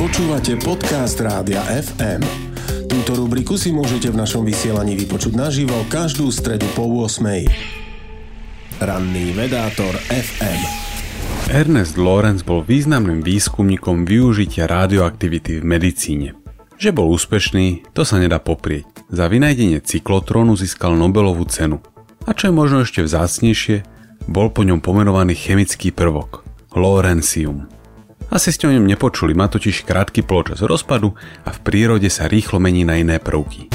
Počúvate podcast Rádia FM. Túto rubriku si môžete v našom vysielaní vypočuť naživo každú stredu po 8. Ranný vedátor FM. Ernest Lorenz bol významným výskumníkom využitia radioaktivity v medicíne. Že bol úspešný, to sa nedá poprieť. Za vynajdenie cyklotrónu získal Nobelovú cenu. A čo je možno ešte vzácnejšie, bol po ňom pomenovaný chemický prvok – Lorencium. Asi ste o ňom nepočuli, má totiž krátky poločas rozpadu a v prírode sa rýchlo mení na iné prvky.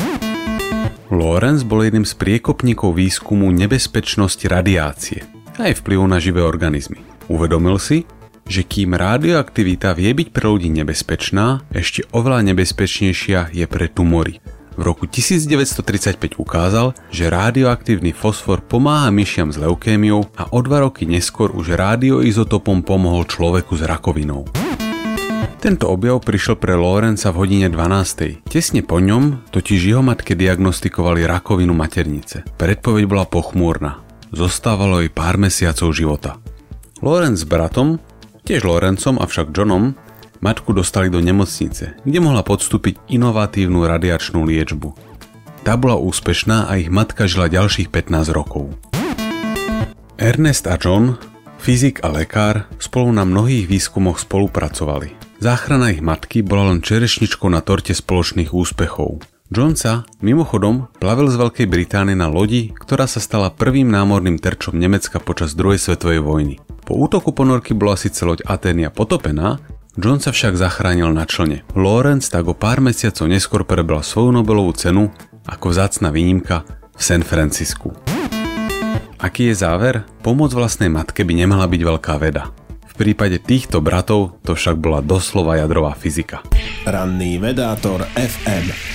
Lorenz bol jedným z priekopníkov výskumu nebezpečnosti radiácie aj vplyvu na živé organizmy. Uvedomil si, že kým radioaktivita vie byť pre ľudí nebezpečná, ešte oveľa nebezpečnejšia je pre tumory. V roku 1935 ukázal, že radioaktívny fosfor pomáha myšiam s leukémiou a o dva roky neskôr už radioizotopom pomohol človeku s rakovinou. Tento objav prišiel pre Lorenza v hodine 12. Tesne po ňom totiž jeho matke diagnostikovali rakovinu maternice. Predpoveď bola pochmúrna. Zostávalo jej pár mesiacov života. Lorenz s bratom, tiež Lorencom avšak Johnom, matku dostali do nemocnice, kde mohla podstúpiť inovatívnu radiačnú liečbu. Tá bola úspešná a ich matka žila ďalších 15 rokov. Ernest a John, fyzik a lekár, spolu na mnohých výskumoch spolupracovali. Záchrana ich matky bola len čerešničkou na torte spoločných úspechov. John sa, mimochodom, plavil z Veľkej Británie na lodi, ktorá sa stala prvým námorným terčom Nemecka počas druhej svetovej vojny. Po útoku ponorky bola síce loď Aténia potopená, John sa však zachránil na člne. Lawrence tak o pár mesiacov neskôr prebral svoju Nobelovú cenu ako vzácna výnimka v San Francisku. Aký je záver? Pomoc vlastnej matke by nemala byť veľká veda. V prípade týchto bratov to však bola doslova jadrová fyzika. Ranný vedátor FM.